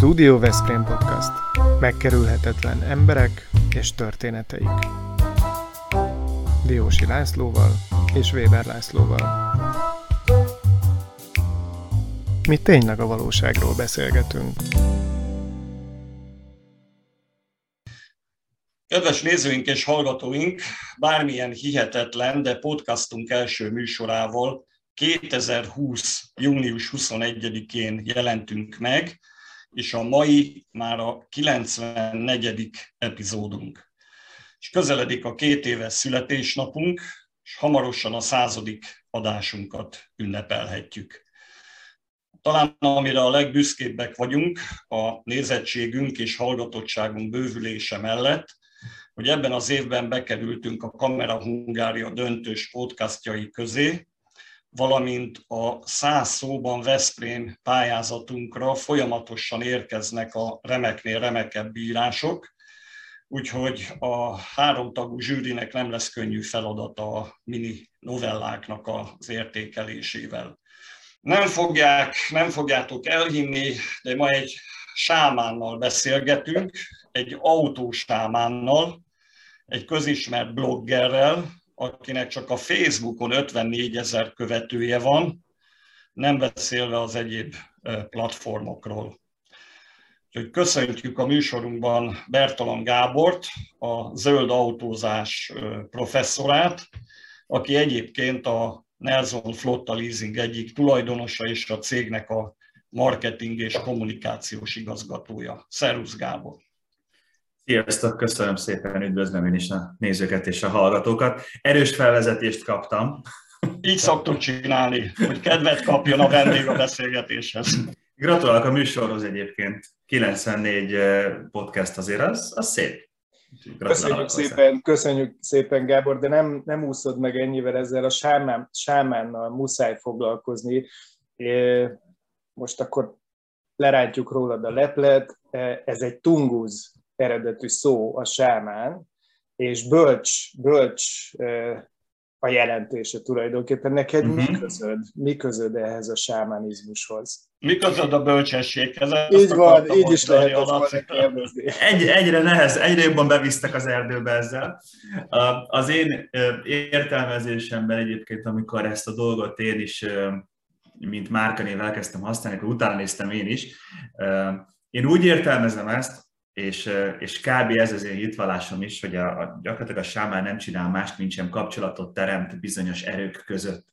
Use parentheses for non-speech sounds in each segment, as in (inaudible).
Studio Veszprém Podcast. Megkerülhetetlen emberek és történeteik. Diósi Lászlóval és Weber Lászlóval. Mi tényleg a valóságról beszélgetünk. Kedves nézőink és hallgatóink, bármilyen hihetetlen, de podcastunk első műsorával 2020. június 21-én jelentünk meg, és a mai már a 94. epizódunk. És közeledik a két éves születésnapunk, és hamarosan a századik adásunkat ünnepelhetjük. Talán amire a legbüszkébbek vagyunk, a nézettségünk és hallgatottságunk bővülése mellett, hogy ebben az évben bekerültünk a Kamera Hungária döntős podcastjai közé, valamint a száz szóban Veszprém pályázatunkra folyamatosan érkeznek a remeknél remekebb bírások, úgyhogy a háromtagú zsűrinek nem lesz könnyű feladata a mini novelláknak az értékelésével. Nem, fogják, nem fogjátok elhinni, de ma egy sámánnal beszélgetünk, egy autósámánnal, egy közismert bloggerrel, akinek csak a Facebookon 54 ezer követője van, nem beszélve az egyéb platformokról. Úgyhogy köszöntjük a műsorunkban Bertalan Gábort, a zöld autózás professzorát, aki egyébként a Nelson Flotta Leasing egyik tulajdonosa és a cégnek a marketing és kommunikációs igazgatója. Szerusz Gábor! Sziasztok, köszönöm szépen, üdvözlöm én is a nézőket és a hallgatókat. Erős felvezetést kaptam. Így szoktuk csinálni, hogy kedvet kapjon a vendég a beszélgetéshez. Gratulálok a műsorhoz egyébként. 94 eh, podcast azért, az, az szép. Köszönjük szépen, köszönjük szépen, Gábor, de nem, nem úszod meg ennyivel ezzel a sámán, sámánnal muszáj foglalkozni. Most akkor lerántjuk rólad a leplet, ez egy tunguz eredetű szó a sámán, és bölcs, bölcs a jelentése tulajdonképpen. Neked uh-huh. mi, közöd, mi közöd ehhez a sámánizmushoz? Mi közöd a bölcsességhez? Így van, így is lehet azt Egy, egyre nehez, egyre jobban bevisztek az erdőbe ezzel. Az én értelmezésemben egyébként, amikor ezt a dolgot én is, mint márkanév elkezdtem használni, akkor utána néztem én is, én úgy értelmezem ezt, és, és kb. ez az én hitvallásom is, hogy a, a, gyakorlatilag a sámán nem csinál mást, mint sem kapcsolatot teremt bizonyos erők között.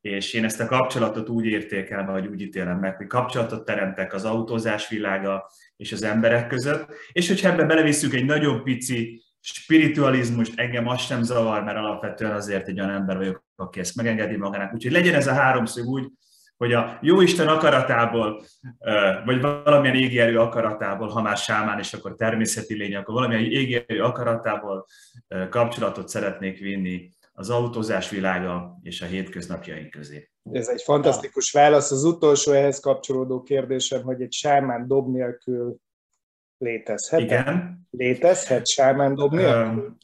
És én ezt a kapcsolatot úgy értékelem, vagy úgy ítélem meg, hogy kapcsolatot teremtek az autózás világa és az emberek között, és hogyha ebbe belevisszük egy nagyon pici spiritualizmust, engem azt sem zavar, mert alapvetően azért egy olyan ember vagyok, aki ezt megengedi magának. Úgyhogy legyen ez a háromszög úgy, hogy a Jóisten akaratából, vagy valamilyen égi erő akaratából, ha már sámán, és akkor természeti lény, akkor valamilyen égi erő akaratából kapcsolatot szeretnék vinni az autózás világa és a hétköznapjaink közé. Ez egy fantasztikus válasz. Az utolsó ehhez kapcsolódó kérdésem, hogy egy sámán dob nélkül létezhet? Igen. Létezhet sámán dob nélkül?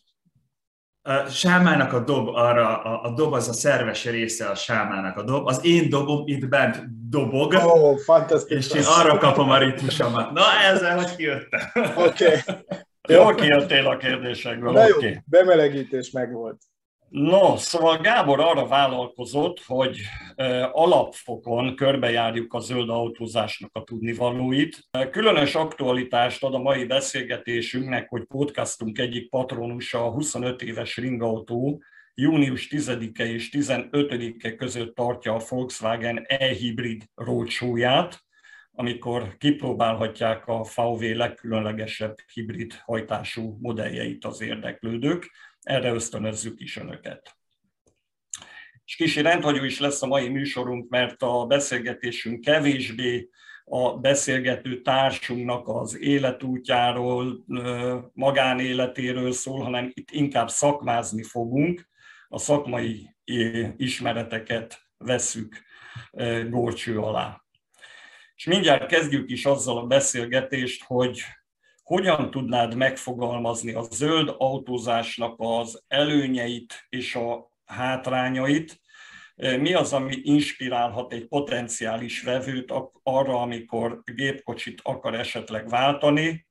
A sámának a dob, arra, a, a dob az a szerves része a sámának a dob. Az én dobom itt bent dobog, oh, fantasztikus. és én arra kapom a ritmusomat. Na, ezzel hogy kijöttem. Oké. Okay. Jó kijöttél a kérdésekből. Na jó, okay. bemelegítés megvolt. No, szóval Gábor arra vállalkozott, hogy alapfokon körbejárjuk a zöld autózásnak a tudnivalóit. Különös aktualitást ad a mai beszélgetésünknek, hogy podcastunk egyik patronusa a 25 éves ringautó, június 10-e és 15-e között tartja a Volkswagen e-hibrid roadshow-ját, amikor kipróbálhatják a VW legkülönlegesebb hibrid hajtású modelljeit az érdeklődők erre ösztönözzük is önöket. És kicsi rendhagyó is lesz a mai műsorunk, mert a beszélgetésünk kevésbé a beszélgető társunknak az életútjáról, magánéletéről szól, hanem itt inkább szakmázni fogunk, a szakmai ismereteket vesszük górcső alá. És mindjárt kezdjük is azzal a beszélgetést, hogy hogyan tudnád megfogalmazni a zöld autózásnak az előnyeit és a hátrányait, Mi az, ami inspirálhat egy potenciális vevőt arra, amikor gépkocsit akar esetleg váltani?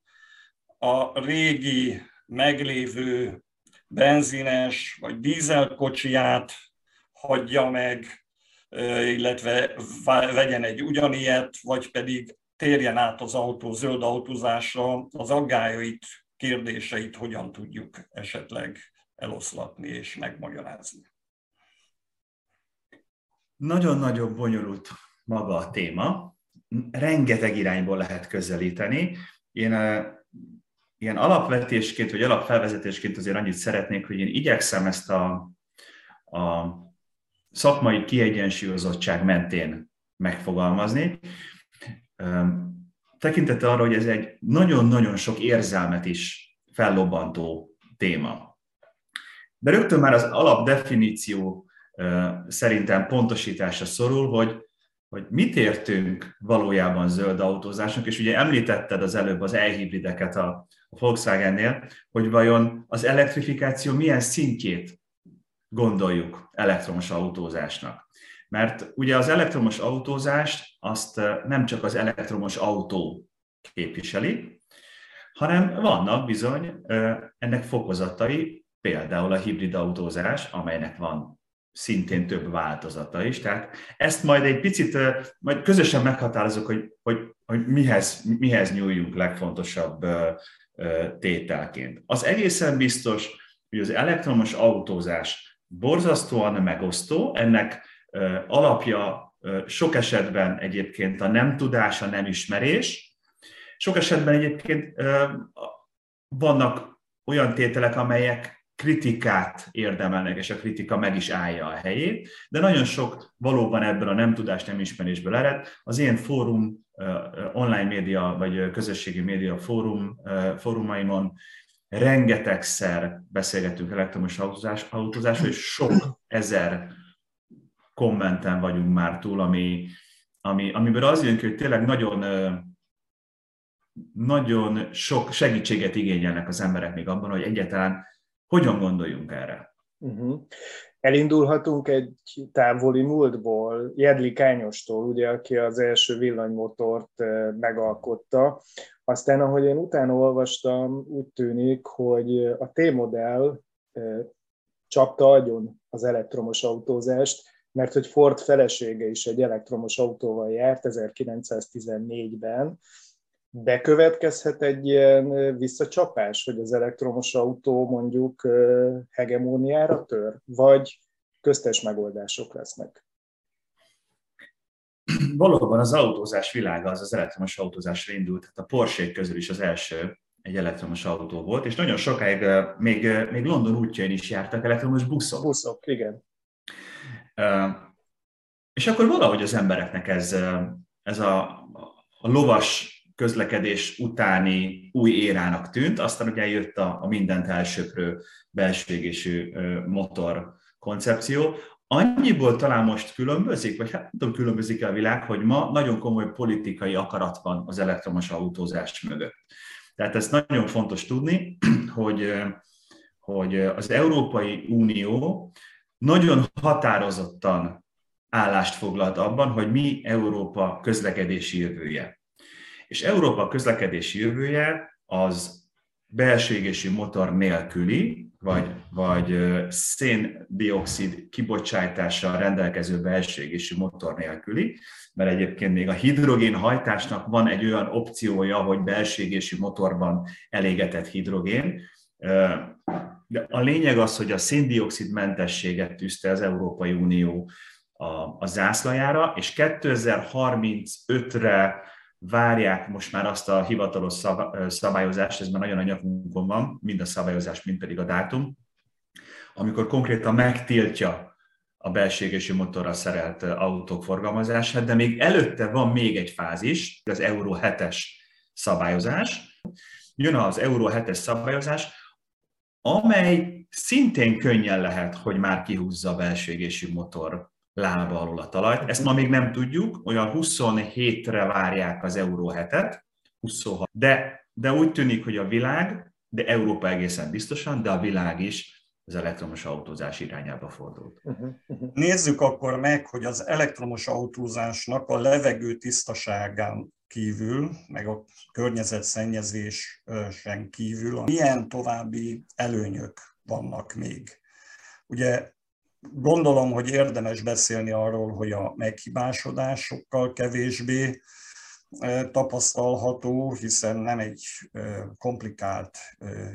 A régi meglévő benzines vagy dízelkocsiját hagyja meg, illetve vegyen egy ugyanilyet, vagy pedig térjen át az autó zöld autózásra, az aggájait, kérdéseit hogyan tudjuk esetleg eloszlatni és megmagyarázni. Nagyon-nagyon bonyolult maga a téma, rengeteg irányból lehet közelíteni. Én ilyen alapvetésként, vagy alapfelvezetésként azért annyit szeretnék, hogy én igyekszem ezt a, a szakmai kiegyensúlyozottság mentén megfogalmazni. Tekintete arra, hogy ez egy nagyon-nagyon sok érzelmet is fellobbantó téma. De rögtön már az alapdefiníció szerintem pontosításra szorul, hogy, hogy mit értünk valójában zöld autózásnak, és ugye említetted az előbb az e-hibrideket a, a Volkswagen-nél, hogy vajon az elektrifikáció milyen szintjét gondoljuk elektromos autózásnak. Mert ugye az elektromos autózást azt nem csak az elektromos autó képviseli, hanem vannak bizony ennek fokozatai, például a hibrid autózás, amelynek van szintén több változata is. Tehát ezt majd egy picit, majd közösen meghatározok, hogy, hogy, hogy mihez, mihez nyúljunk legfontosabb tételként. Az egészen biztos, hogy az elektromos autózás borzasztóan megosztó, ennek alapja sok esetben egyébként a nem tudás, a nem ismerés, sok esetben egyébként vannak olyan tételek, amelyek kritikát érdemelnek, és a kritika meg is állja a helyét, de nagyon sok valóban ebből a nem tudás, nem ismerésből ered. Az ilyen fórum, online média vagy közösségi média fórum, fórumaimon rengetegszer beszélgetünk elektromos autózás, autózásról, és sok ezer kommenten vagyunk már túl, ami, ami, amiből az jön ki, hogy tényleg nagyon nagyon sok segítséget igényelnek az emberek még abban, hogy egyáltalán hogyan gondoljunk erre? Uh-huh. Elindulhatunk egy távoli múltból, Jedli Kányostól, ugye, aki az első villanymotort megalkotta. Aztán, ahogy én utána olvastam, úgy tűnik, hogy a T-modell csapta agyon az elektromos autózást, mert hogy Ford felesége is egy elektromos autóval járt 1914-ben, bekövetkezhet egy ilyen visszacsapás, hogy az elektromos autó mondjuk hegemóniára tör, vagy köztes megoldások lesznek? Valóban az autózás világa az az elektromos autózásra indult. Hát a Porsche közül is az első egy elektromos autó volt, és nagyon sokáig még, még London útjain is jártak elektromos buszok. Buszok, igen. És akkor valahogy az embereknek ez, ez a, a lovas közlekedés utáni új érának tűnt, aztán ugye jött a, a mindent elsöprő belső égésű motor koncepció. Annyiból talán most különbözik, vagy hát nem tudom, különbözik a világ, hogy ma nagyon komoly politikai akarat van az elektromos autózás mögött. Tehát ez nagyon fontos tudni, (clears throat) hogy, hogy az Európai Unió nagyon határozottan állást foglalt abban, hogy mi Európa közlekedési jövője. És Európa közlekedési jövője az belső égési motor nélküli, vagy, vagy széndiokszid kibocsátással rendelkező belső égési motor nélküli, mert egyébként még a hidrogén hajtásnak van egy olyan opciója, hogy belső égési motorban elégetett hidrogén, a lényeg az, hogy a széndiokszid mentességet tűzte az Európai Unió a, a zászlajára, és 2035-re várják most már azt a hivatalos szabályozást, ez már nagyon a nyakunkon van, mind a szabályozás, mind pedig a dátum, amikor konkrétan megtiltja a belségési motorra szerelt autók forgalmazását, de még előtte van még egy fázis, az Euró 7-es szabályozás. Jön az Euró 7-es szabályozás, amely szintén könnyen lehet, hogy már kihúzza a belségési motor lába alól a talajt. Ezt ma még nem tudjuk, olyan 27-re várják az Euró 7-et, 26. De, de úgy tűnik, hogy a világ, de Európa egészen biztosan, de a világ is az elektromos autózás irányába fordult. Uh-huh, uh-huh. Nézzük akkor meg, hogy az elektromos autózásnak a levegő tisztaságán kívül, meg a környezetszennyezésen kívül milyen további előnyök vannak még. Ugye gondolom, hogy érdemes beszélni arról, hogy a meghibásodásokkal kevésbé tapasztalható, hiszen nem egy komplikált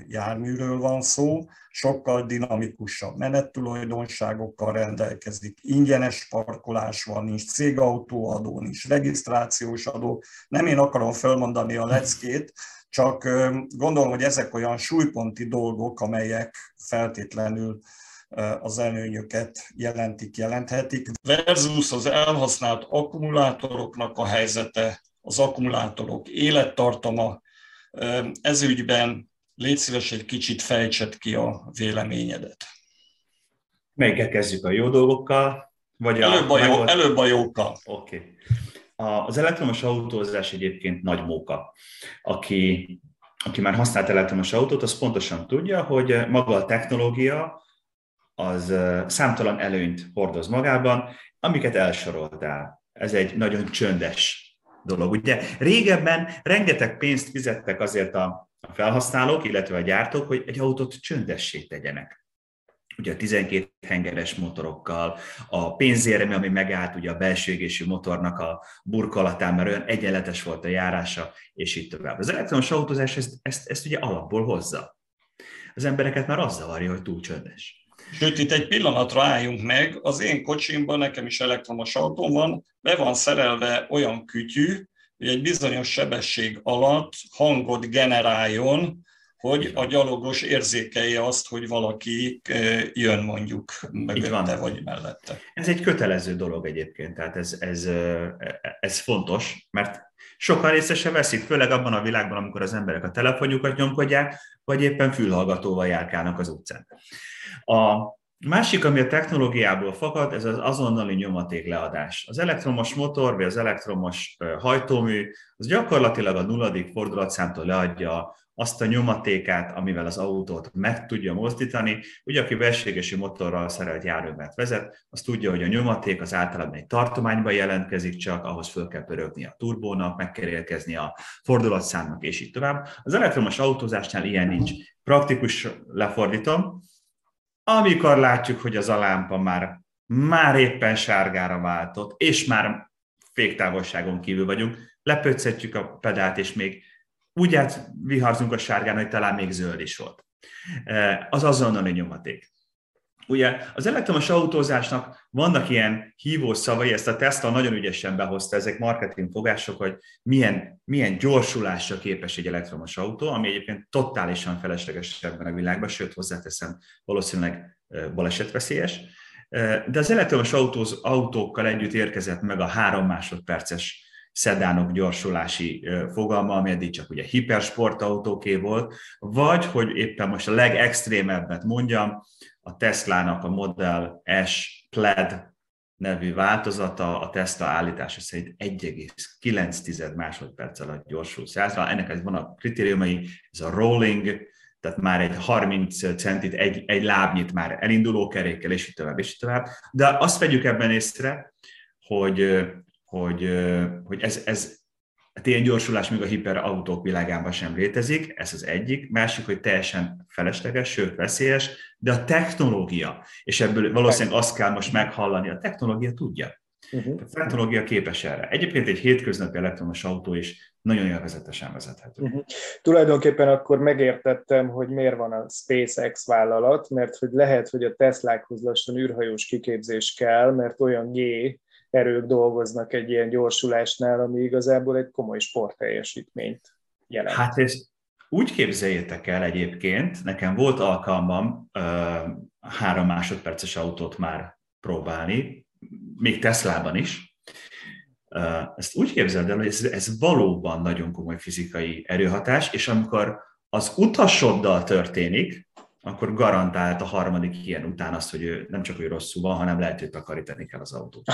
járműről van szó, sokkal dinamikusabb menettulajdonságokkal rendelkezik, ingyenes parkolás van, nincs cégautóadó, nincs regisztrációs adó. Nem én akarom felmondani a leckét, csak gondolom, hogy ezek olyan súlyponti dolgok, amelyek feltétlenül az előnyöket jelentik, jelenthetik, versus az elhasznált akkumulátoroknak a helyzete, az akkumulátorok élettartama. Ez ügyben légy szíves egy kicsit fejtsed ki a véleményedet. Melyikkel kezdjük a jó dolgokkal? Vagy előbb, a, jó, előbb a jókkal. Oké. Okay. Az elektromos autózás egyébként nagy móka. Aki, aki már használt elektromos autót, az pontosan tudja, hogy maga a technológia az számtalan előnyt hordoz magában, amiket elsoroltál. Ez egy nagyon csöndes dolog. Ugye régebben rengeteg pénzt fizettek azért a felhasználók, illetve a gyártók, hogy egy autót csöndessé tegyenek. Ugye a 12 hengeres motorokkal, a pénzéremi, ami megállt ugye a belső égésű motornak a burkolatán, mert olyan egyenletes volt a járása, és így tovább. Az elektromos autózás ezt, ezt, ezt ugye alapból hozza. Az embereket már az zavarja, hogy túl csöndes. Sőt, itt egy pillanatra álljunk meg, az én kocsimban, nekem is elektromos autóm van, be van szerelve olyan kütyű, hogy egy bizonyos sebesség alatt hangot generáljon, hogy a gyalogos érzékelje azt, hogy valaki eh, jön mondjuk mögötte vagy mellette. Ez egy kötelező dolog egyébként, tehát ez, ez, eh, ez fontos, mert sokan része se veszik, főleg abban a világban, amikor az emberek a telefonjukat nyomkodják, vagy éppen fülhallgatóval járkálnak az utcán. A másik, ami a technológiából fakad, ez az azonnali nyomatékleadás. Az elektromos motor, vagy az elektromos hajtómű, az gyakorlatilag a nulladik fordulatszámtól leadja azt a nyomatékát, amivel az autót meg tudja mozdítani. Ugye, aki belségesi motorral szerelt járművet vezet, az tudja, hogy a nyomaték az általában egy tartományban jelentkezik csak, ahhoz föl kell pörögni a turbónak, meg kell érkezni a fordulatszámnak, és így tovább. Az elektromos autózásnál ilyen nincs. Praktikus lefordítom, amikor látjuk, hogy az a lámpa már, már éppen sárgára váltott, és már féktávolságon kívül vagyunk, lepöccetjük a pedált, és még úgy átviharzunk a sárgán, hogy talán még zöld is volt. E, az azonnali nyomaték. Ugye az elektromos autózásnak vannak ilyen hívó szavai, ezt a Tesla nagyon ügyesen behozta, ezek marketing fogások, hogy milyen, milyen gyorsulásra képes egy elektromos autó, ami egyébként totálisan felesleges ebben a világban, sőt hozzáteszem, valószínűleg balesetveszélyes. De az elektromos autóz, autókkal együtt érkezett meg a három másodperces szedánok gyorsulási fogalma, ami eddig csak ugye hipersportautóké volt, vagy, hogy éppen most a legextrémebbet mondjam, a Tesla-nak a Model S Plaid nevű változata a Tesla állítása szerint 1,9 másodperc alatt gyorsul 100 Ennek ez van a kritériumai, ez a rolling, tehát már egy 30 centit, egy, egy lábnyit már elinduló kerékkel, és így tovább, és így tovább. De azt vegyük ebben észre, hogy hogy, hogy ez, ez hát ilyen gyorsulás még a hiperautók világában sem létezik, ez az egyik. Másik, hogy teljesen felesleges, sőt veszélyes, de a technológia, és ebből valószínűleg azt kell most meghallani, a technológia tudja. Uh-huh. A technológia képes erre. Egyébként egy hétköznapi elektromos autó is nagyon élvezetesen vezethető. Uh-huh. Tulajdonképpen akkor megértettem, hogy miért van a SpaceX vállalat, mert hogy lehet, hogy a Teslákhoz lassan űrhajós kiképzés kell, mert olyan G erők dolgoznak egy ilyen gyorsulásnál, ami igazából egy komoly sportteljesítményt jelent. Hát ez úgy képzeljétek el egyébként, nekem volt alkalmam uh, három másodperces autót már próbálni, még Teslában is. Uh, ezt úgy képzeld el, hogy ez, ez valóban nagyon komoly fizikai erőhatás, és amikor az utasoddal történik, akkor garantált a harmadik ilyen után azt, hogy ő nem csak hogy rosszul van, hanem lehet, hogy takarítani kell az autót.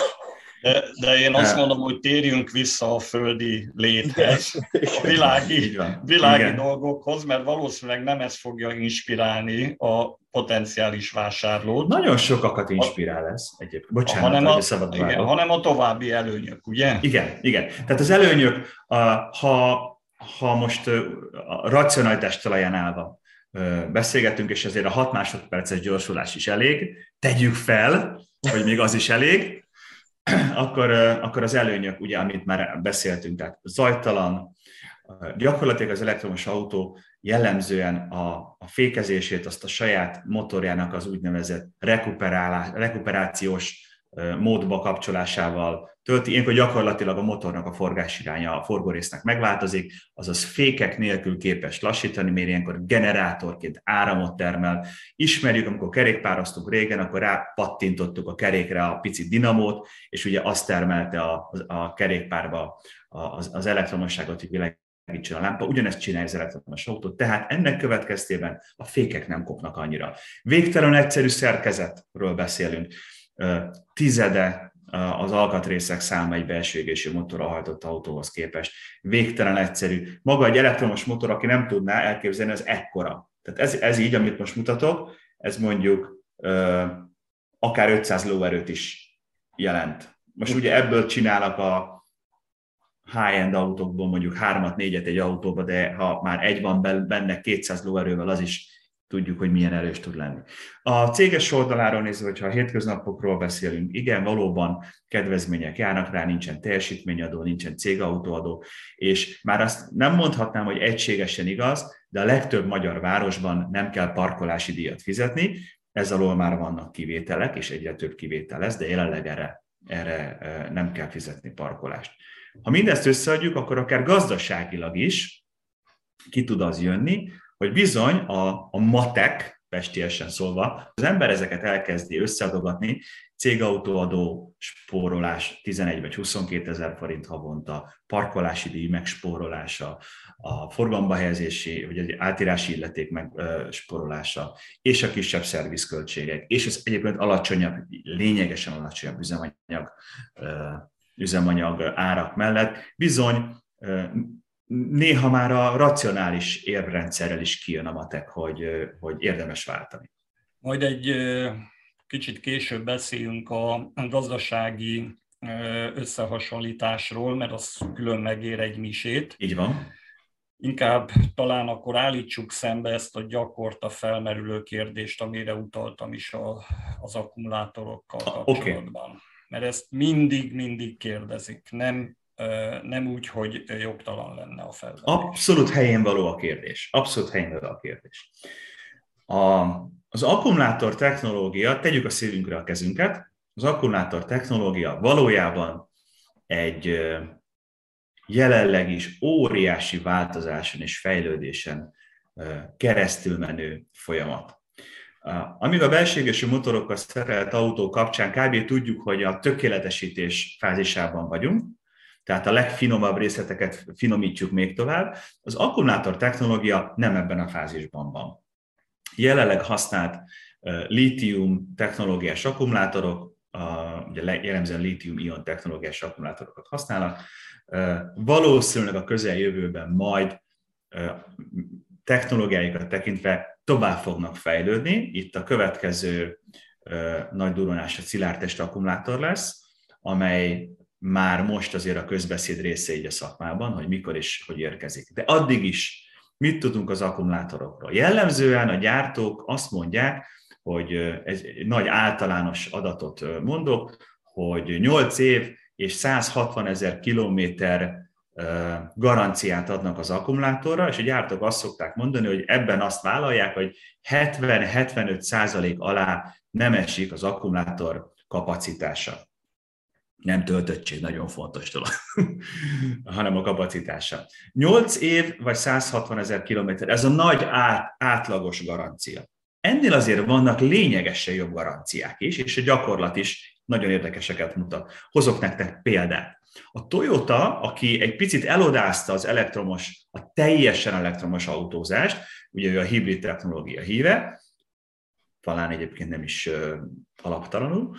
De, de én azt mondom, hogy térjünk vissza a földi léthez, a világi, világi dolgokhoz, mert valószínűleg nem ez fogja inspirálni a potenciális vásárlót. Nagyon sokakat inspirál ez egyébként. Bocsánat, hanem a, szabad igen, hanem a további előnyök, ugye? Igen, igen. Tehát az előnyök, ha, ha most a racionalitás talaján állva beszélgetünk, és ezért a 6 másodperces gyorsulás is elég, tegyük fel, hogy még az is elég, (clears throat) akkor, akkor az előnyök, ugye, amit már beszéltünk, tehát zajtalan, gyakorlatilag az elektromos autó jellemzően a, a fékezését, azt a saját motorjának az úgynevezett rekuperációs módba kapcsolásával tölti. Ilyenkor gyakorlatilag a motornak a forgásiránya a forgórésznek megváltozik, azaz fékek nélkül képes lassítani, mert ilyenkor generátorként áramot termel. Ismerjük, amikor kerékpároztunk régen, akkor rápattintottuk a kerékre a pici dinamót, és ugye azt termelte a, a kerékpárba az, az elektromosságot, hogy világítson a lámpa. Ugyanezt csinálja az elektromos autó, tehát ennek következtében a fékek nem kopnak annyira. Végtelen egyszerű szerkezetről beszélünk tizede az alkatrészek száma egy belső égésű motorra hajtott autóhoz képest. Végtelen egyszerű. Maga egy elektromos motor, aki nem tudná elképzelni, az ekkora. Tehát ez, ez így, amit most mutatok, ez mondjuk akár 500 lóerőt is jelent. Most ugye ebből csinálnak a high-end autókból mondjuk hármat, négyet egy autóba, de ha már egy van benne 200 lóerővel, az is tudjuk, hogy milyen erős tud lenni. A céges oldaláról nézve, hogyha a hétköznapokról beszélünk, igen, valóban kedvezmények járnak rá, nincsen teljesítményadó, nincsen cégautóadó, és már azt nem mondhatnám, hogy egységesen igaz, de a legtöbb magyar városban nem kell parkolási díjat fizetni, ez alól már vannak kivételek, és egyre több kivétel lesz, de jelenleg erre, erre nem kell fizetni parkolást. Ha mindezt összeadjuk, akkor akár gazdaságilag is ki tud az jönni, hogy bizony a, a matek, pestiesen szólva, az ember ezeket elkezdi összeadogatni, cégautóadó spórolás 11 vagy 22 ezer forint havonta, parkolási díj megspórolása, a forgalomba helyezési, vagy az átírási illeték megspórolása, és a kisebb szervizköltségek, és az egyébként alacsonyabb, lényegesen alacsonyabb üzemanyag, üzemanyag árak mellett bizony néha már a racionális érvrendszerrel is kijön a matek, hogy, hogy érdemes váltani. Majd egy kicsit később beszélünk a gazdasági összehasonlításról, mert az külön megér egy misét. Így van. Inkább talán akkor állítsuk szembe ezt a gyakorta felmerülő kérdést, amire utaltam is a, az akkumulátorokkal kapcsolatban. Okay. Mert ezt mindig-mindig kérdezik. Nem nem úgy, hogy jogtalan lenne a felvetés. Abszolút helyén való a kérdés. Abszolút helyén való a kérdés. A, az akkumulátor technológia, tegyük a szívünkre a kezünket, az akkumulátor technológia valójában egy jelenleg is óriási változáson és fejlődésen keresztül menő folyamat. Amíg a belségesű motorokkal szerelt autó kapcsán kb. tudjuk, hogy a tökéletesítés fázisában vagyunk, tehát a legfinomabb részleteket finomítjuk még tovább. Az akkumulátor technológia nem ebben a fázisban van. Jelenleg használt litium technológiás akkumulátorok, ugye jellemzően litium-ion technológiás akkumulátorokat használnak, valószínűleg a közeljövőben majd technológiáikat tekintve tovább fognak fejlődni. Itt a következő nagy durranás a szilárdtest akkumulátor lesz, amely már most azért a közbeszéd része így a szakmában, hogy mikor és hogy érkezik. De addig is mit tudunk az akkumulátorokról? Jellemzően a gyártók azt mondják, hogy egy nagy általános adatot mondok, hogy 8 év és 160 ezer kilométer garanciát adnak az akkumulátorra, és a gyártók azt szokták mondani, hogy ebben azt vállalják, hogy 70-75 százalék alá nem esik az akkumulátor kapacitása nem töltöttség, nagyon fontos dolog, (laughs) hanem a kapacitása. 8 év vagy 160 ezer kilométer, ez a nagy át, átlagos garancia. Ennél azért vannak lényegesen jobb garanciák is, és a gyakorlat is nagyon érdekeseket mutat. Hozok nektek példát. A Toyota, aki egy picit elodázta az elektromos, a teljesen elektromos autózást, ugye ő a hibrid technológia híve, talán egyébként nem is alaptalanul,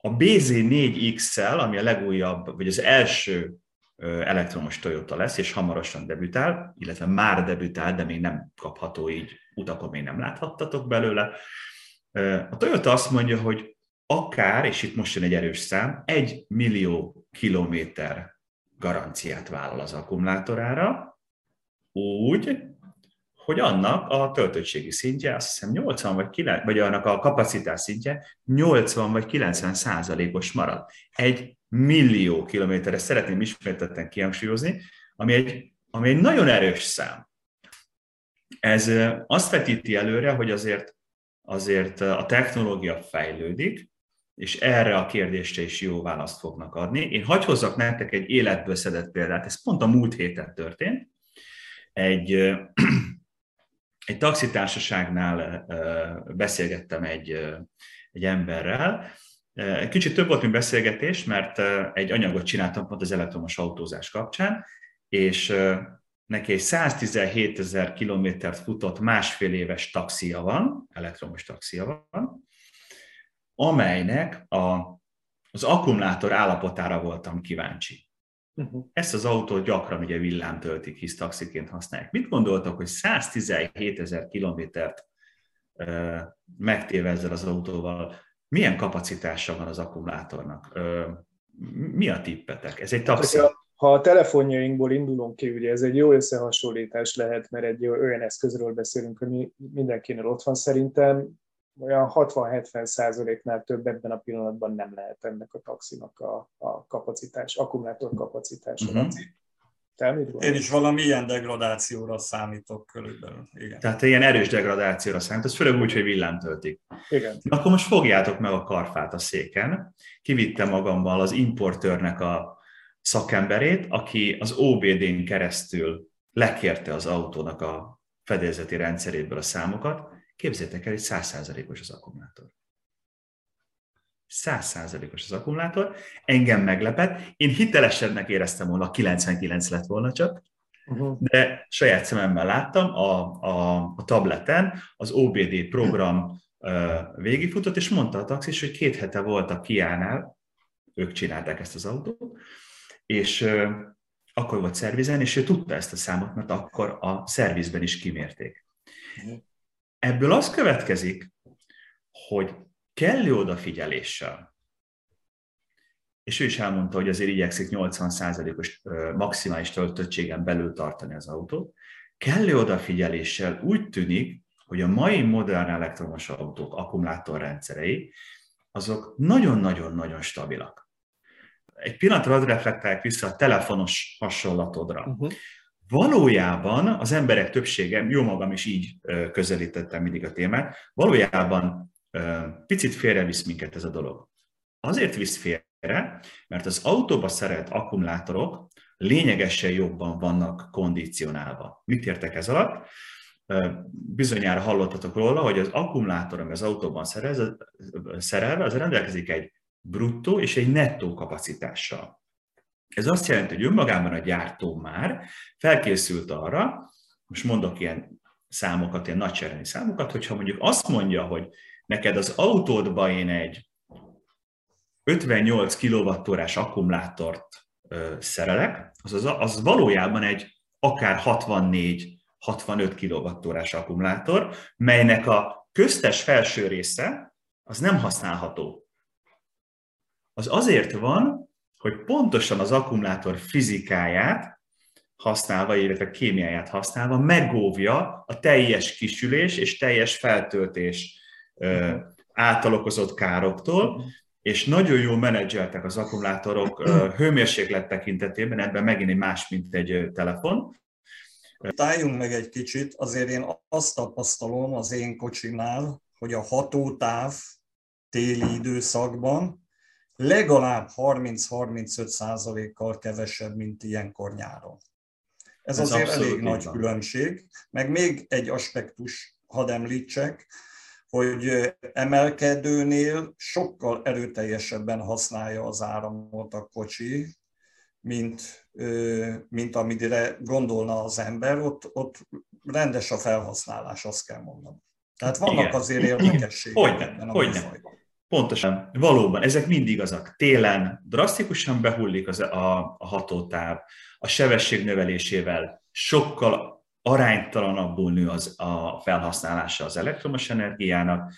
a BZ4X-szel, ami a legújabb, vagy az első elektromos Toyota lesz, és hamarosan debütál, illetve már debütál, de még nem kapható így, utakon még nem láthattatok belőle. A Toyota azt mondja, hogy akár, és itt most jön egy erős szám, egy millió kilométer garanciát vállal az akkumulátorára, úgy, hogy annak a töltöttségi szintje, azt hiszem 80 vagy 9, vagy annak a kapacitás szintje 80 vagy 90 százalékos marad. Egy millió kilométerre szeretném ismételten kihangsúlyozni, ami egy, ami egy nagyon erős szám. Ez azt vetíti előre, hogy azért, azért a technológia fejlődik, és erre a kérdésre is jó választ fognak adni. Én hagy hozzak nektek egy életből szedett példát, ez pont a múlt héten történt. Egy, egy taxitársaságnál beszélgettem egy, egy emberrel, Kicsit több volt, mint beszélgetés, mert egy anyagot csináltam pont az elektromos autózás kapcsán, és neki egy 117 ezer kilométert futott másfél éves taxia van, elektromos taxia van, amelynek a, az akkumulátor állapotára voltam kíváncsi. Uh-huh. Ezt az autót gyakran ugye villám töltik, hisz taxiként használják. Mit gondoltak, hogy 117 ezer kilométert megtéve ezzel az autóval, milyen kapacitása van az akkumulátornak? Mi a tippetek? Ez egy taxi. Ha a telefonjainkból indulunk ki, ugye ez egy jó összehasonlítás lehet, mert egy olyan eszközről beszélünk, ami mindenkinél ott van. Szerintem olyan 60-70 százaléknál több ebben a pillanatban nem lehet ennek a taxinak a, a kapacitás, akkumulátor kapacitása. Uh-huh. Te mit Én is valami ilyen degradációra számítok körülbelül. Igen. Tehát ilyen erős degradációra számítok, ez főleg úgy, hogy villám töltik. Igen. Na, akkor most fogjátok meg a karfát a széken. Kivittem magammal az importőrnek a szakemberét, aki az OBD-n keresztül lekérte az autónak a fedélzeti rendszeréből a számokat, Képzeljétek el, hogy 100%-os az akkumulátor. 100%-os az akkumulátor, engem meglepett, én hitelesebbnek éreztem volna, 99 lett volna csak, uh-huh. de saját szememmel láttam a, a, a tableten az OBD program uh, végifutott, és mondta a taxis, hogy két hete volt a Kiánál, ők csinálták ezt az autót, és uh, akkor volt szervizen, és ő tudta ezt a számot, mert akkor a szervizben is kimérték. Uh-huh. Ebből az következik, hogy kellő odafigyeléssel, és ő is elmondta, hogy azért igyekszik 80%-os maximális töltöttségen belül tartani az autót, kellő odafigyeléssel úgy tűnik, hogy a mai modern elektromos autók akkumulátorrendszerei, azok nagyon-nagyon-nagyon stabilak. Egy pillanatra ad reflektálják vissza a telefonos hasonlatodra. Uh-huh. Valójában az emberek többsége, jó magam is így közelítettem mindig a témát, valójában picit félrevisz minket ez a dolog. Azért visz félre, mert az autóba szerelt akkumulátorok lényegesen jobban vannak kondicionálva. Mit értek ez alatt? Bizonyára hallottatok róla, hogy az akkumulátor, ami az autóban szerelve, az rendelkezik egy bruttó és egy nettó kapacitással. Ez azt jelenti, hogy önmagában a gyártó már felkészült arra, most mondok ilyen számokat, ilyen nagyságrendű számokat, hogyha mondjuk azt mondja, hogy neked az autódba én egy 58 kWh akkumulátort szerelek, az, az, az valójában egy akár 64-65 kWh akkumulátor, melynek a köztes felső része az nem használható. Az azért van, hogy pontosan az akkumulátor fizikáját használva, illetve kémiáját használva megóvja a teljes kisülés és teljes feltöltés által okozott károktól, és nagyon jól menedzseltek az akkumulátorok hőmérséklet tekintetében, ebben megint egy más, mint egy telefon. Tájjunk meg egy kicsit, azért én azt tapasztalom az én kocsinál, hogy a hatótáv téli időszakban legalább 30-35 százalékkal kevesebb, mint ilyenkor nyáron. Ez, Ez azért elég nagy van. különbség. Meg még egy aspektus, hadd említsek, hogy emelkedőnél sokkal erőteljesebben használja az áramot a kocsi, mint, mint amire gondolna az ember, ott, ott rendes a felhasználás, azt kell mondanom. Tehát vannak Igen. azért érdekességek Hogyne, hogyne. Pontosan, valóban, ezek mind igazak. Télen drasztikusan behullik az, a, a hatótáv, a sebesség növelésével sokkal aránytalanabbul nő az a felhasználása az elektromos energiának,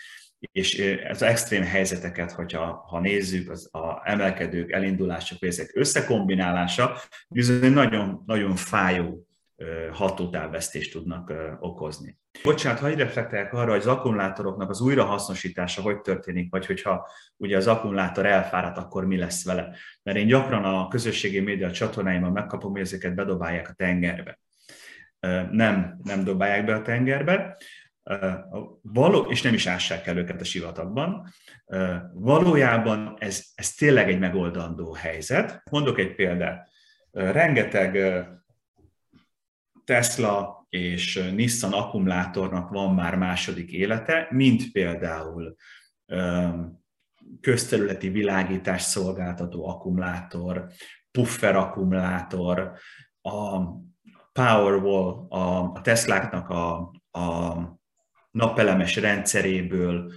és az extrém helyzeteket, hogyha ha nézzük, az a emelkedők, elindulások, ezek összekombinálása bizony nagyon, nagyon fájó hatótávvesztést tudnak okozni. Bocsánat, ha reflektálják arra, hogy az akkumulátoroknak az újrahasznosítása hogy történik, vagy hogyha ugye az akkumulátor elfárad, akkor mi lesz vele. Mert én gyakran a közösségi média csatornáimon megkapom, hogy ezeket bedobálják a tengerbe. Nem, nem dobálják be a tengerbe, való, és nem is ássák el őket a sivatagban. Valójában ez, ez tényleg egy megoldandó helyzet. Mondok egy példát. Rengeteg Tesla és Nissan akkumulátornak van már második élete, mint például közterületi világítás szolgáltató akkumulátor, puffer akkumulátor, a Powerwall, a Tesláknak a, a napelemes rendszeréből,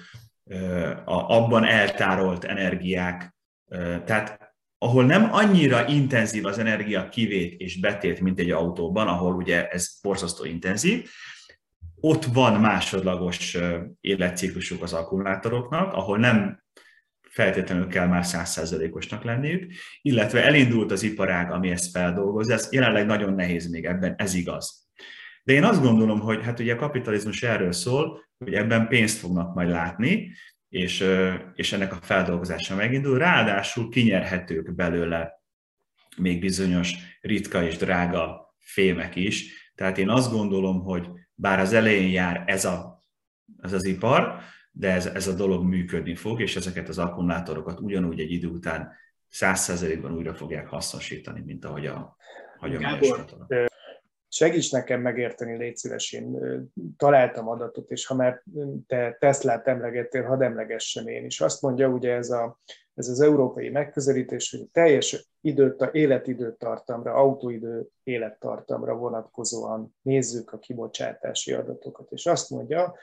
a, abban eltárolt energiák, tehát ahol nem annyira intenzív az energia kivét és betét, mint egy autóban, ahol ugye ez borzasztó intenzív, ott van másodlagos életciklusuk az akkumulátoroknak, ahol nem feltétlenül kell már százszerzelékosnak lenniük, illetve elindult az iparág, ami ezt feldolgozza, ez jelenleg nagyon nehéz még ebben, ez igaz. De én azt gondolom, hogy hát ugye a kapitalizmus erről szól, hogy ebben pénzt fognak majd látni, és, és ennek a feldolgozása megindul. Ráadásul kinyerhetők belőle még bizonyos ritka és drága fémek is. Tehát én azt gondolom, hogy bár az elején jár ez, a, ez az ipar, de ez, ez a dolog működni fog, és ezeket az akkumulátorokat ugyanúgy egy idő után 100%-ban újra fogják hasznosítani, mint ahogy a hagyományos Gábor, segíts nekem megérteni, légy szíves, én találtam adatot, és ha már te Teslát emlegettél, hadd emlegessem én is. Azt mondja ugye ez, a, ez az európai megközelítés, hogy teljes időt, életidőtartamra, autóidő élettartamra vonatkozóan nézzük a kibocsátási adatokat. És azt mondja,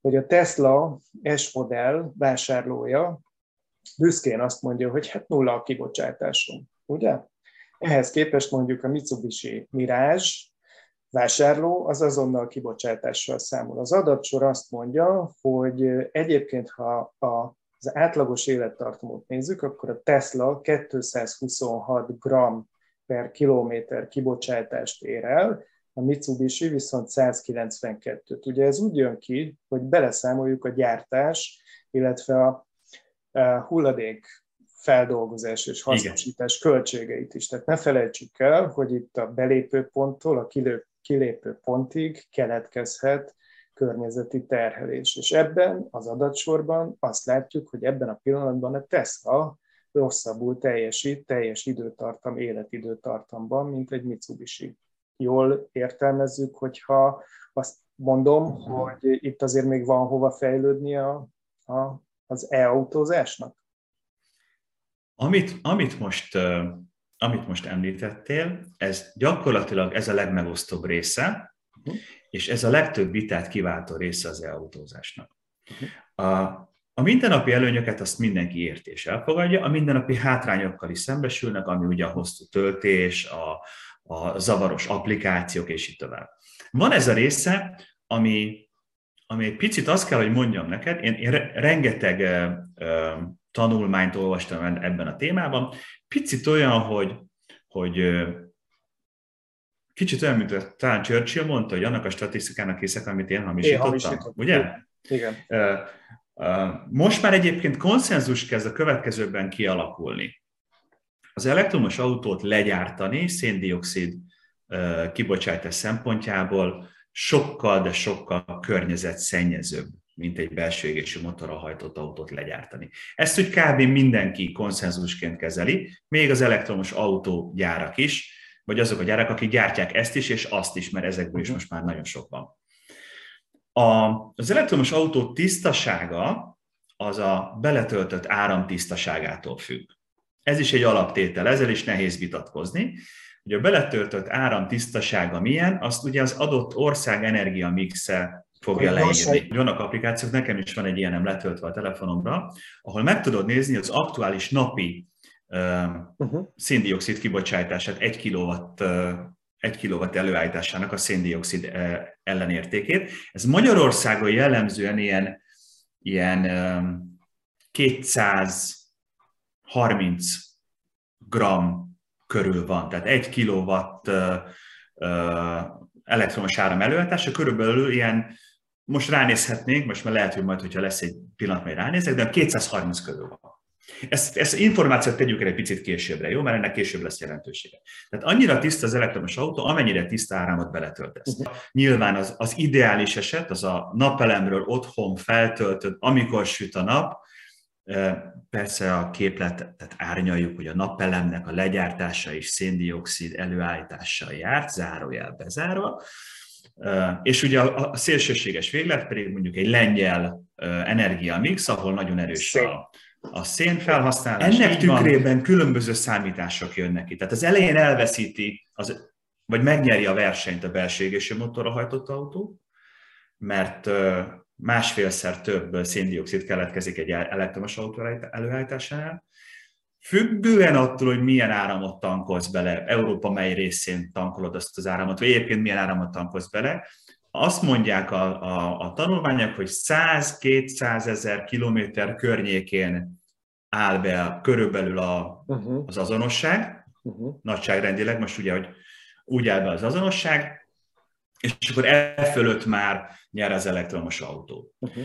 hogy a Tesla S modell vásárlója büszkén azt mondja, hogy hát nulla a kibocsátásom, ugye? Ehhez képest mondjuk a Mitsubishi Mirage vásárló az azonnal kibocsátással számol. Az adatsor azt mondja, hogy egyébként, ha az átlagos élettartamot nézzük, akkor a Tesla 226 g per kilométer kibocsátást ér el, a Mitsubishi viszont 192-t. Ugye ez úgy jön ki, hogy beleszámoljuk a gyártás, illetve a hulladék feldolgozás és hasznosítás Igen. költségeit is. Tehát ne felejtsük el, hogy itt a belépőponttól a kilépő pontig keletkezhet környezeti terhelés. És ebben az adatsorban azt látjuk, hogy ebben a pillanatban a Tesla rosszabbul teljesít teljes időtartam, életidőtartamban, mint egy Mitsubishi. Jól értelmezzük, hogyha azt mondom, hogy itt azért még van hova fejlődni a, a, az e-autózásnak? Amit, amit most amit most említettél, ez gyakorlatilag ez a legmegosztóbb része, uh-huh. és ez a legtöbb vitát kiváltó része az e-autózásnak. Uh-huh. A, a mindennapi előnyöket azt mindenki ért és elfogadja, a mindennapi hátrányokkal is szembesülnek, ami ugye a hosszú töltés, a, a zavaros applikációk, és így tovább. Van ez a része, ami, ami egy picit azt kell, hogy mondjam neked, én, én rengeteg ö, tanulmányt olvastam ebben a témában, picit olyan, hogy, hogy kicsit olyan, mint talán Churchill mondta, hogy annak a statisztikának hiszek, amit én hamisítottam, én hamisítottam. ugye? Igen. Most már egyébként konszenzus kezd a következőben kialakulni. Az elektromos autót legyártani széndiokszid kibocsátás szempontjából sokkal, de sokkal környezetszennyezőbb mint egy belső égésű motorral hajtott autót legyártani. Ezt úgy kb. mindenki konszenzusként kezeli, még az elektromos autógyárak is, vagy azok a gyárak, akik gyártják ezt is és azt is, mert ezekből is mhm. most már nagyon sok van. A, az elektromos autó tisztasága az a beletöltött áram tisztaságától függ. Ez is egy alaptétel, ezzel is nehéz vitatkozni. Ugye a beletöltött áram tisztasága milyen, azt ugye az adott ország energia mixe fogja leírni. Vannak applikációk, nekem is van egy ilyenem letöltve a telefonomra, ahol meg tudod nézni az aktuális napi uh-huh. széndiokszid kibocsátását, egy kilowatt, egy kilowatt előállításának a széndiokszid ellenértékét. Ez Magyarországon jellemzően ilyen, ilyen 230 gram körül van, tehát egy kilowatt elektromos áram előállítása körülbelül ilyen, most ránézhetnénk, most már lehet, hogy majd, hogyha lesz egy pillanat, majd ránézek, de 230 körül van. Ezt, ezt információt tegyük el egy picit későbbre, jó? Mert ennek később lesz jelentősége. Tehát annyira tiszta az elektromos autó, amennyire tiszta áramot beletöltesz. Uh-huh. Nyilván az, az ideális eset, az a napelemről otthon feltöltöd, amikor süt a nap, Persze a képletet árnyaljuk, hogy a napelemnek a legyártása is széndiokszid előállítással járt, zárójel bezárva, és ugye a szélsőséges véglet pedig mondjuk egy lengyel energiamix, ahol nagyon erős a, a szén felhasználás. Ennek tükrében van. különböző számítások jönnek ki. Tehát az elején elveszíti, az, vagy megnyeri a versenyt a belső égésű motorra hajtott autó, mert másfélszer több széndiokszid keletkezik egy elektromos autó előállításánál, Függően attól, hogy milyen áramot tankolsz bele, Európa mely részén tankolod azt az áramot, vagy egyébként milyen áramot tankolsz bele, azt mondják a, a, a tanulmányok, hogy 100-200 ezer kilométer környékén áll be körülbelül a, uh-huh. az azonosság, uh-huh. nagyságrendileg, most ugye, hogy úgy áll be az azonosság, és akkor e fölött már nyer az elektromos autó. Uh-huh.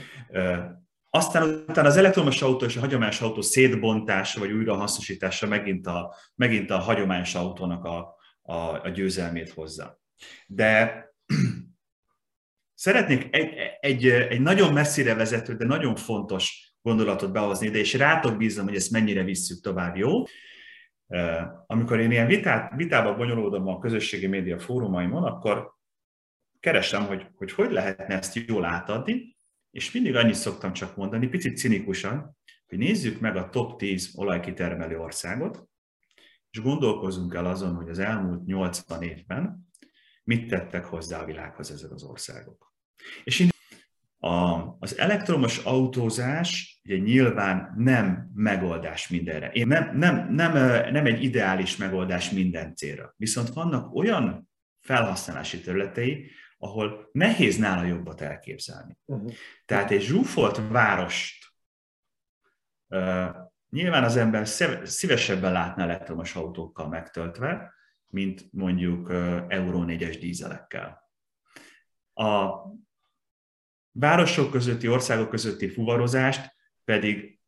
Aztán utána az elektromos autó és a hagyományos autó szétbontása vagy újrahasznosítása megint a, megint a hagyományos autónak a, a, a győzelmét hozza. De (clears throat) szeretnék egy, egy, egy nagyon messzire vezető, de nagyon fontos gondolatot behozni de és rátok bízom, hogy ezt mennyire visszük tovább, jó? Amikor én ilyen vitát, vitába bonyolódom a közösségi média fórumaimon, akkor keresem, hogy, hogy hogy lehetne ezt jól átadni, és mindig annyit szoktam csak mondani, picit cinikusan, hogy nézzük meg a top 10 olajkitermelő országot, és gondolkozunk el azon, hogy az elmúlt 80 évben mit tettek hozzá a világhoz ezek az országok. És én a, az elektromos autózás ugye nyilván nem megoldás mindenre. Én nem, nem, nem, nem egy ideális megoldás minden célra. Viszont vannak olyan felhasználási területei, ahol nehéz nála jobbat elképzelni. Uh-huh. Tehát egy zsúfolt várost uh, nyilván az ember szívesebben látna elektromos autókkal megtöltve, mint mondjuk uh, Euró 4-es dízelekkel. A városok közötti, országok közötti fuvarozást pedig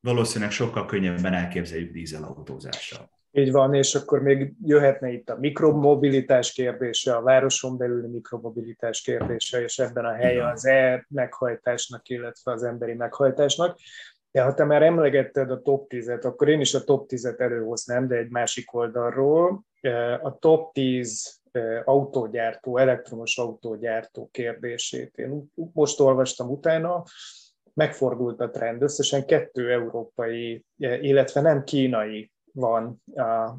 valószínűleg sokkal könnyebben elképzeljük dízelautózással. Így van, és akkor még jöhetne itt a mikromobilitás kérdése, a városon belüli mikromobilitás kérdése, és ebben a helye az E meghajtásnak, illetve az emberi meghajtásnak. De ha te már emlegetted a top 10-et, akkor én is a top 10-et előhoznám, de egy másik oldalról. A top 10 autógyártó, elektromos autógyártó kérdését. Én most olvastam utána, megfordult a trend, összesen kettő európai, illetve nem kínai van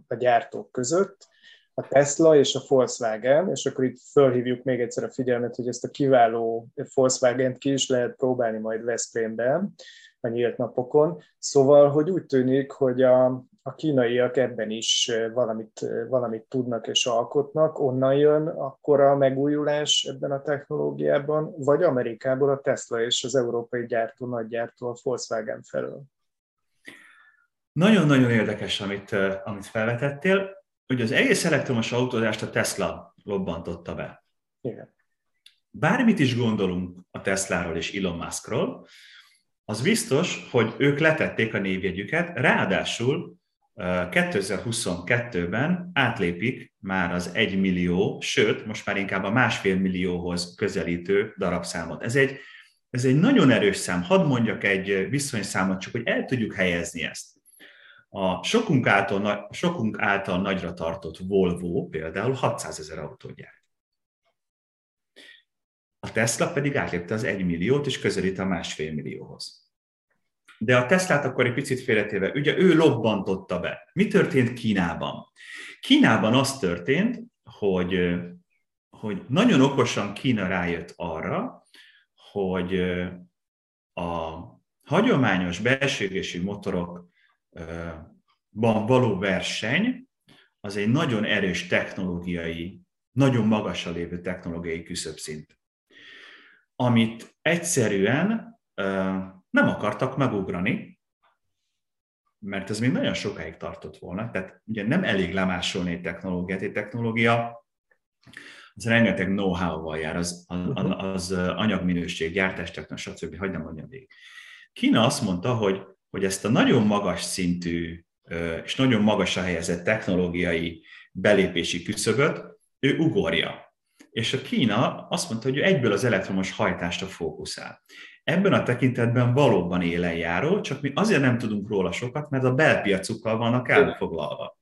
a, gyártók között, a Tesla és a Volkswagen, és akkor itt fölhívjuk még egyszer a figyelmet, hogy ezt a kiváló Volkswagen-t ki is lehet próbálni majd Veszprémben, a nyílt napokon. Szóval, hogy úgy tűnik, hogy a, a kínaiak ebben is valamit, valamit tudnak és alkotnak, onnan jön akkor a megújulás ebben a technológiában, vagy Amerikából a Tesla és az európai gyártó, nagygyártó a Volkswagen felől. Nagyon-nagyon érdekes, amit, amit felvetettél, hogy az egész elektromos autózást a Tesla lobbantotta be. Igen. Bármit is gondolunk a Tesláról és Elon Muskról, az biztos, hogy ők letették a névjegyüket, ráadásul 2022-ben átlépik már az 1 millió, sőt, most már inkább a másfél millióhoz közelítő darabszámot. Ez egy, ez egy nagyon erős szám. Hadd mondjak egy viszonyszámot, csak hogy el tudjuk helyezni ezt. A sokunk által, sokunk által nagyra tartott Volvo például 600 ezer autót gyárt. A Tesla pedig átlépte az 1 milliót, és közelít a másfél millióhoz. De a Teslát akkor egy picit félretéve, ugye ő lobbantotta be. Mi történt Kínában? Kínában az történt, hogy, hogy nagyon okosan Kína rájött arra, hogy a hagyományos belső motorokban való verseny az egy nagyon erős technológiai, nagyon magasra lévő technológiai küszöbszint, amit egyszerűen nem akartak megugrani, mert ez még nagyon sokáig tartott volna. Tehát ugye nem elég lemásolni egy technológiát, egy technológia az rengeteg know-how-val jár, az, az, az anyagminőség, gyártástechnika, stb. Hogy nem mondjam végig. Kína azt mondta, hogy, hogy ezt a nagyon magas szintű és nagyon magasra helyezett technológiai belépési küszöböt ő ugorja. És a Kína azt mondta, hogy ő egyből az elektromos hajtásra fókuszál. Ebben a tekintetben valóban élen járó, csak mi azért nem tudunk róla sokat, mert a belpiacukkal vannak elfoglalva.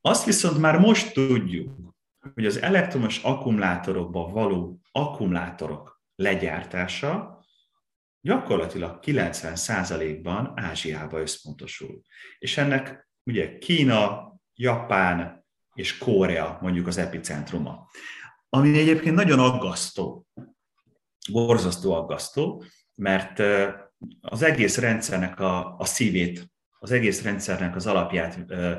Azt viszont már most tudjuk, hogy az elektromos akkumulátorokban való akkumulátorok legyártása gyakorlatilag 90%-ban Ázsiába összpontosul. És ennek ugye Kína, Japán és Korea mondjuk az epicentruma. Ami egyébként nagyon aggasztó, borzasztó aggasztó, mert az egész rendszernek a, a szívét, az egész rendszernek az alapját ö,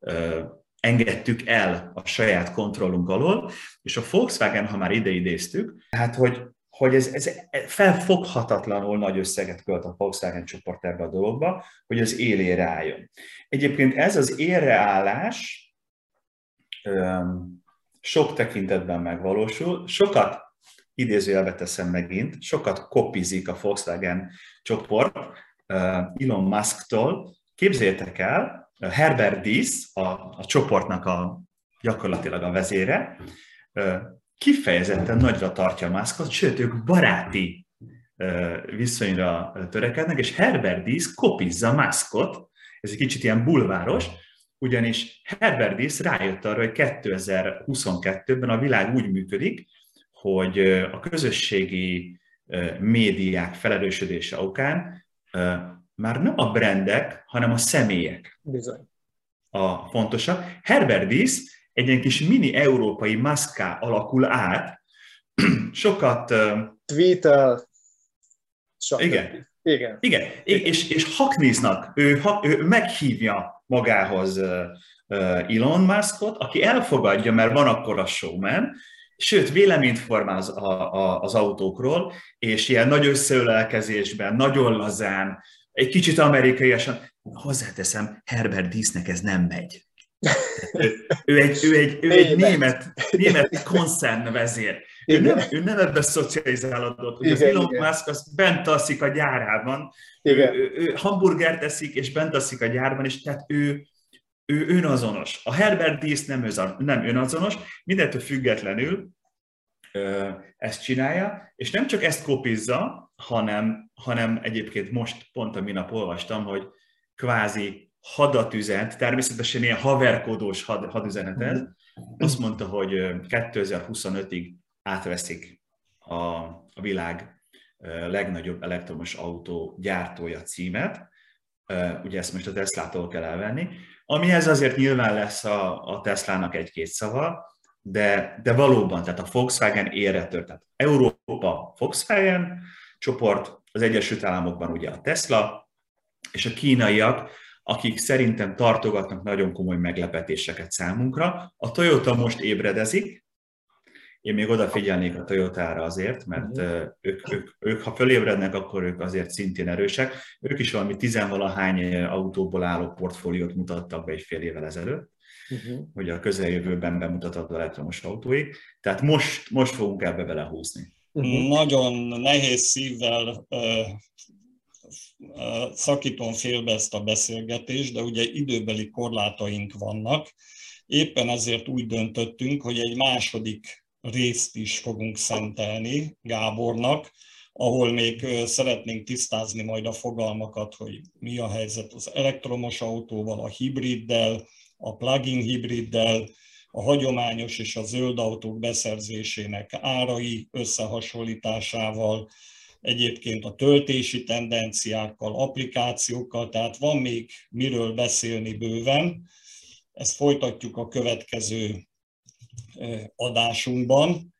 ö, engedtük el a saját kontrollunk alól, és a Volkswagen, ha már ide idéztük, hát hogy hogy ez, ez felfoghatatlanul nagy összeget költ a Volkswagen csoport ebbe a dologba, hogy az élére álljon. Egyébként ez az élreállás sok tekintetben megvalósul, sokat idézőjelbe teszem megint, sokat kopizik a Volkswagen csoport Elon Musk-tól. Képzeljétek el, Herbert Diess, a, a csoportnak a gyakorlatilag a vezére, kifejezetten nagyra tartja Muskot, sőt, ők baráti viszonyra törekednek, és Herbert Diess kopizza Muskot, ez egy kicsit ilyen bulváros, ugyanis Herbert Diess rájött arra, hogy 2022-ben a világ úgy működik, hogy a közösségi médiák felelősödése okán már nem a brendek, hanem a személyek Bizony. a fontosak. Herbert Diess egy ilyen kis mini európai maszká alakul át, (clears throat) sokat... Twitter, Igen. Igen. Igen. Igen. És, és haknéznak, ő, ő meghívja magához Elon Muskot, aki elfogadja, mert van akkor a showman, sőt, véleményt formál az, a, a, az autókról, és ilyen nagy összeölelkezésben, nagyon lazán, egy kicsit amerikaiasan, hozzáteszem, Herbert Dísznek ez nem megy ő egy, ő egy, ő egy német, német koncernvezér. Ő nem, ő nem ebbe szocializálódott. Ugye igen, az Elon igen. Musk az bent alszik a gyárában, igen. Ő, ő, hamburgert teszik, és bent alszik a gyárban, és tehát ő, ő önazonos. A Herbert Diess nem, nem önazonos, mindentől függetlenül ezt csinálja, és nem csak ezt kopizza, hanem, hanem egyébként most pont a minap olvastam, hogy kvázi hadat üzent, természetesen ilyen haverkodós had, hadüzenetet, mhm. azt mondta, hogy 2025-ig átveszik a, a világ legnagyobb elektromos autó gyártója címet, ugye ezt most a Teslától kell elvenni, amihez azért nyilván lesz a, a Teslának egy-két szava, de, de valóban, tehát a Volkswagen érre tört. Tehát Európa Volkswagen csoport, az Egyesült Államokban ugye a Tesla, és a kínaiak akik szerintem tartogatnak nagyon komoly meglepetéseket számunkra. A Toyota most ébredezik, én még odafigyelnék a Toyotára azért, mert uh-huh. ők, ők, ők, ha fölébrednek, akkor ők azért szintén erősek. Ők is valami tizenvalahány autóból álló portfóliót mutattak be egy fél évvel ezelőtt, uh-huh. hogy a közeljövőben bemutathat elektromos autóik. Tehát most, most fogunk ebbe belehúzni. Uh-huh. Nagyon nehéz szívvel szakítom félbe ezt a beszélgetést, de ugye időbeli korlátaink vannak. Éppen ezért úgy döntöttünk, hogy egy második részt is fogunk szentelni Gábornak, ahol még szeretnénk tisztázni majd a fogalmakat, hogy mi a helyzet az elektromos autóval, a hibriddel, a plug-in hibriddel, a hagyományos és a zöld autók beszerzésének árai összehasonlításával, egyébként a töltési tendenciákkal, applikációkkal, tehát van még miről beszélni bőven. Ezt folytatjuk a következő adásunkban.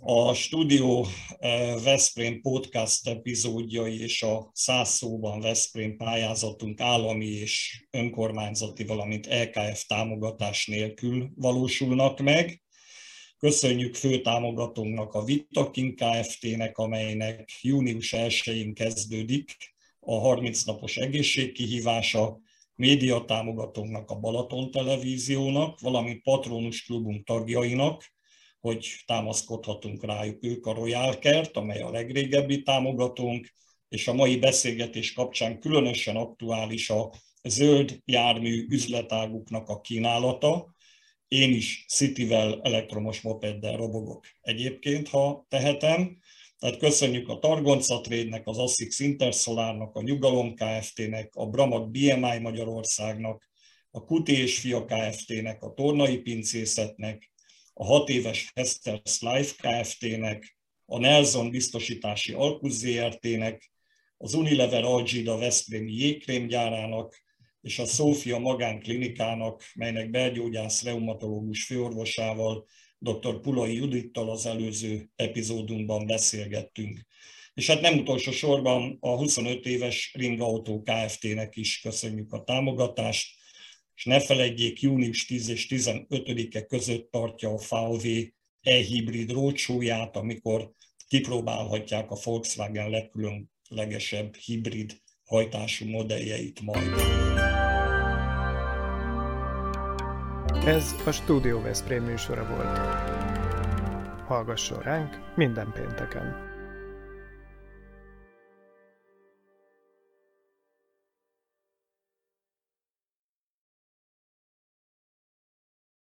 A Studio Veszprém podcast epizódjai és a száz szóban Veszprém pályázatunk állami és önkormányzati, valamint LKF támogatás nélkül valósulnak meg. Köszönjük fő támogatónknak a Vitakin Kft-nek, amelynek június 1-én kezdődik a 30 napos egészségkihívása, média támogatónknak a Balaton Televíziónak, valamint Patronus Klubunk tagjainak, hogy támaszkodhatunk rájuk ők a Royal Kert, amely a legrégebbi támogatónk, és a mai beszélgetés kapcsán különösen aktuális a zöld jármű üzletáguknak a kínálata. Én is Cityvel elektromos mopeddel robogok egyébként, ha tehetem. Tehát köszönjük a Targonca Trade-nek, az ASICS Intersolárnak, a Nyugalom Kft-nek, a Bramak BMI Magyarországnak, a Kuti és Fia Kft-nek, a Tornai Pincészetnek, a hat éves Hester's Life Kft-nek, a Nelson biztosítási Alkus ZRT-nek, az Unilever Algida Veszprémi jégkrémgyárának és a Szófia Magánklinikának, melynek belgyógyász reumatológus főorvosával, dr. Pulai Judittal az előző epizódunkban beszélgettünk. És hát nem utolsó sorban a 25 éves Ringautó Kft-nek is köszönjük a támogatást, és ne felejtjék, június 10 és 15-e között tartja a VW e-hibrid rócsóját, amikor kipróbálhatják a Volkswagen legkülönlegesebb hibrid hajtású modelljeit majd. Ez a Studio Veszprém műsora volt. Hallgasson ránk minden pénteken!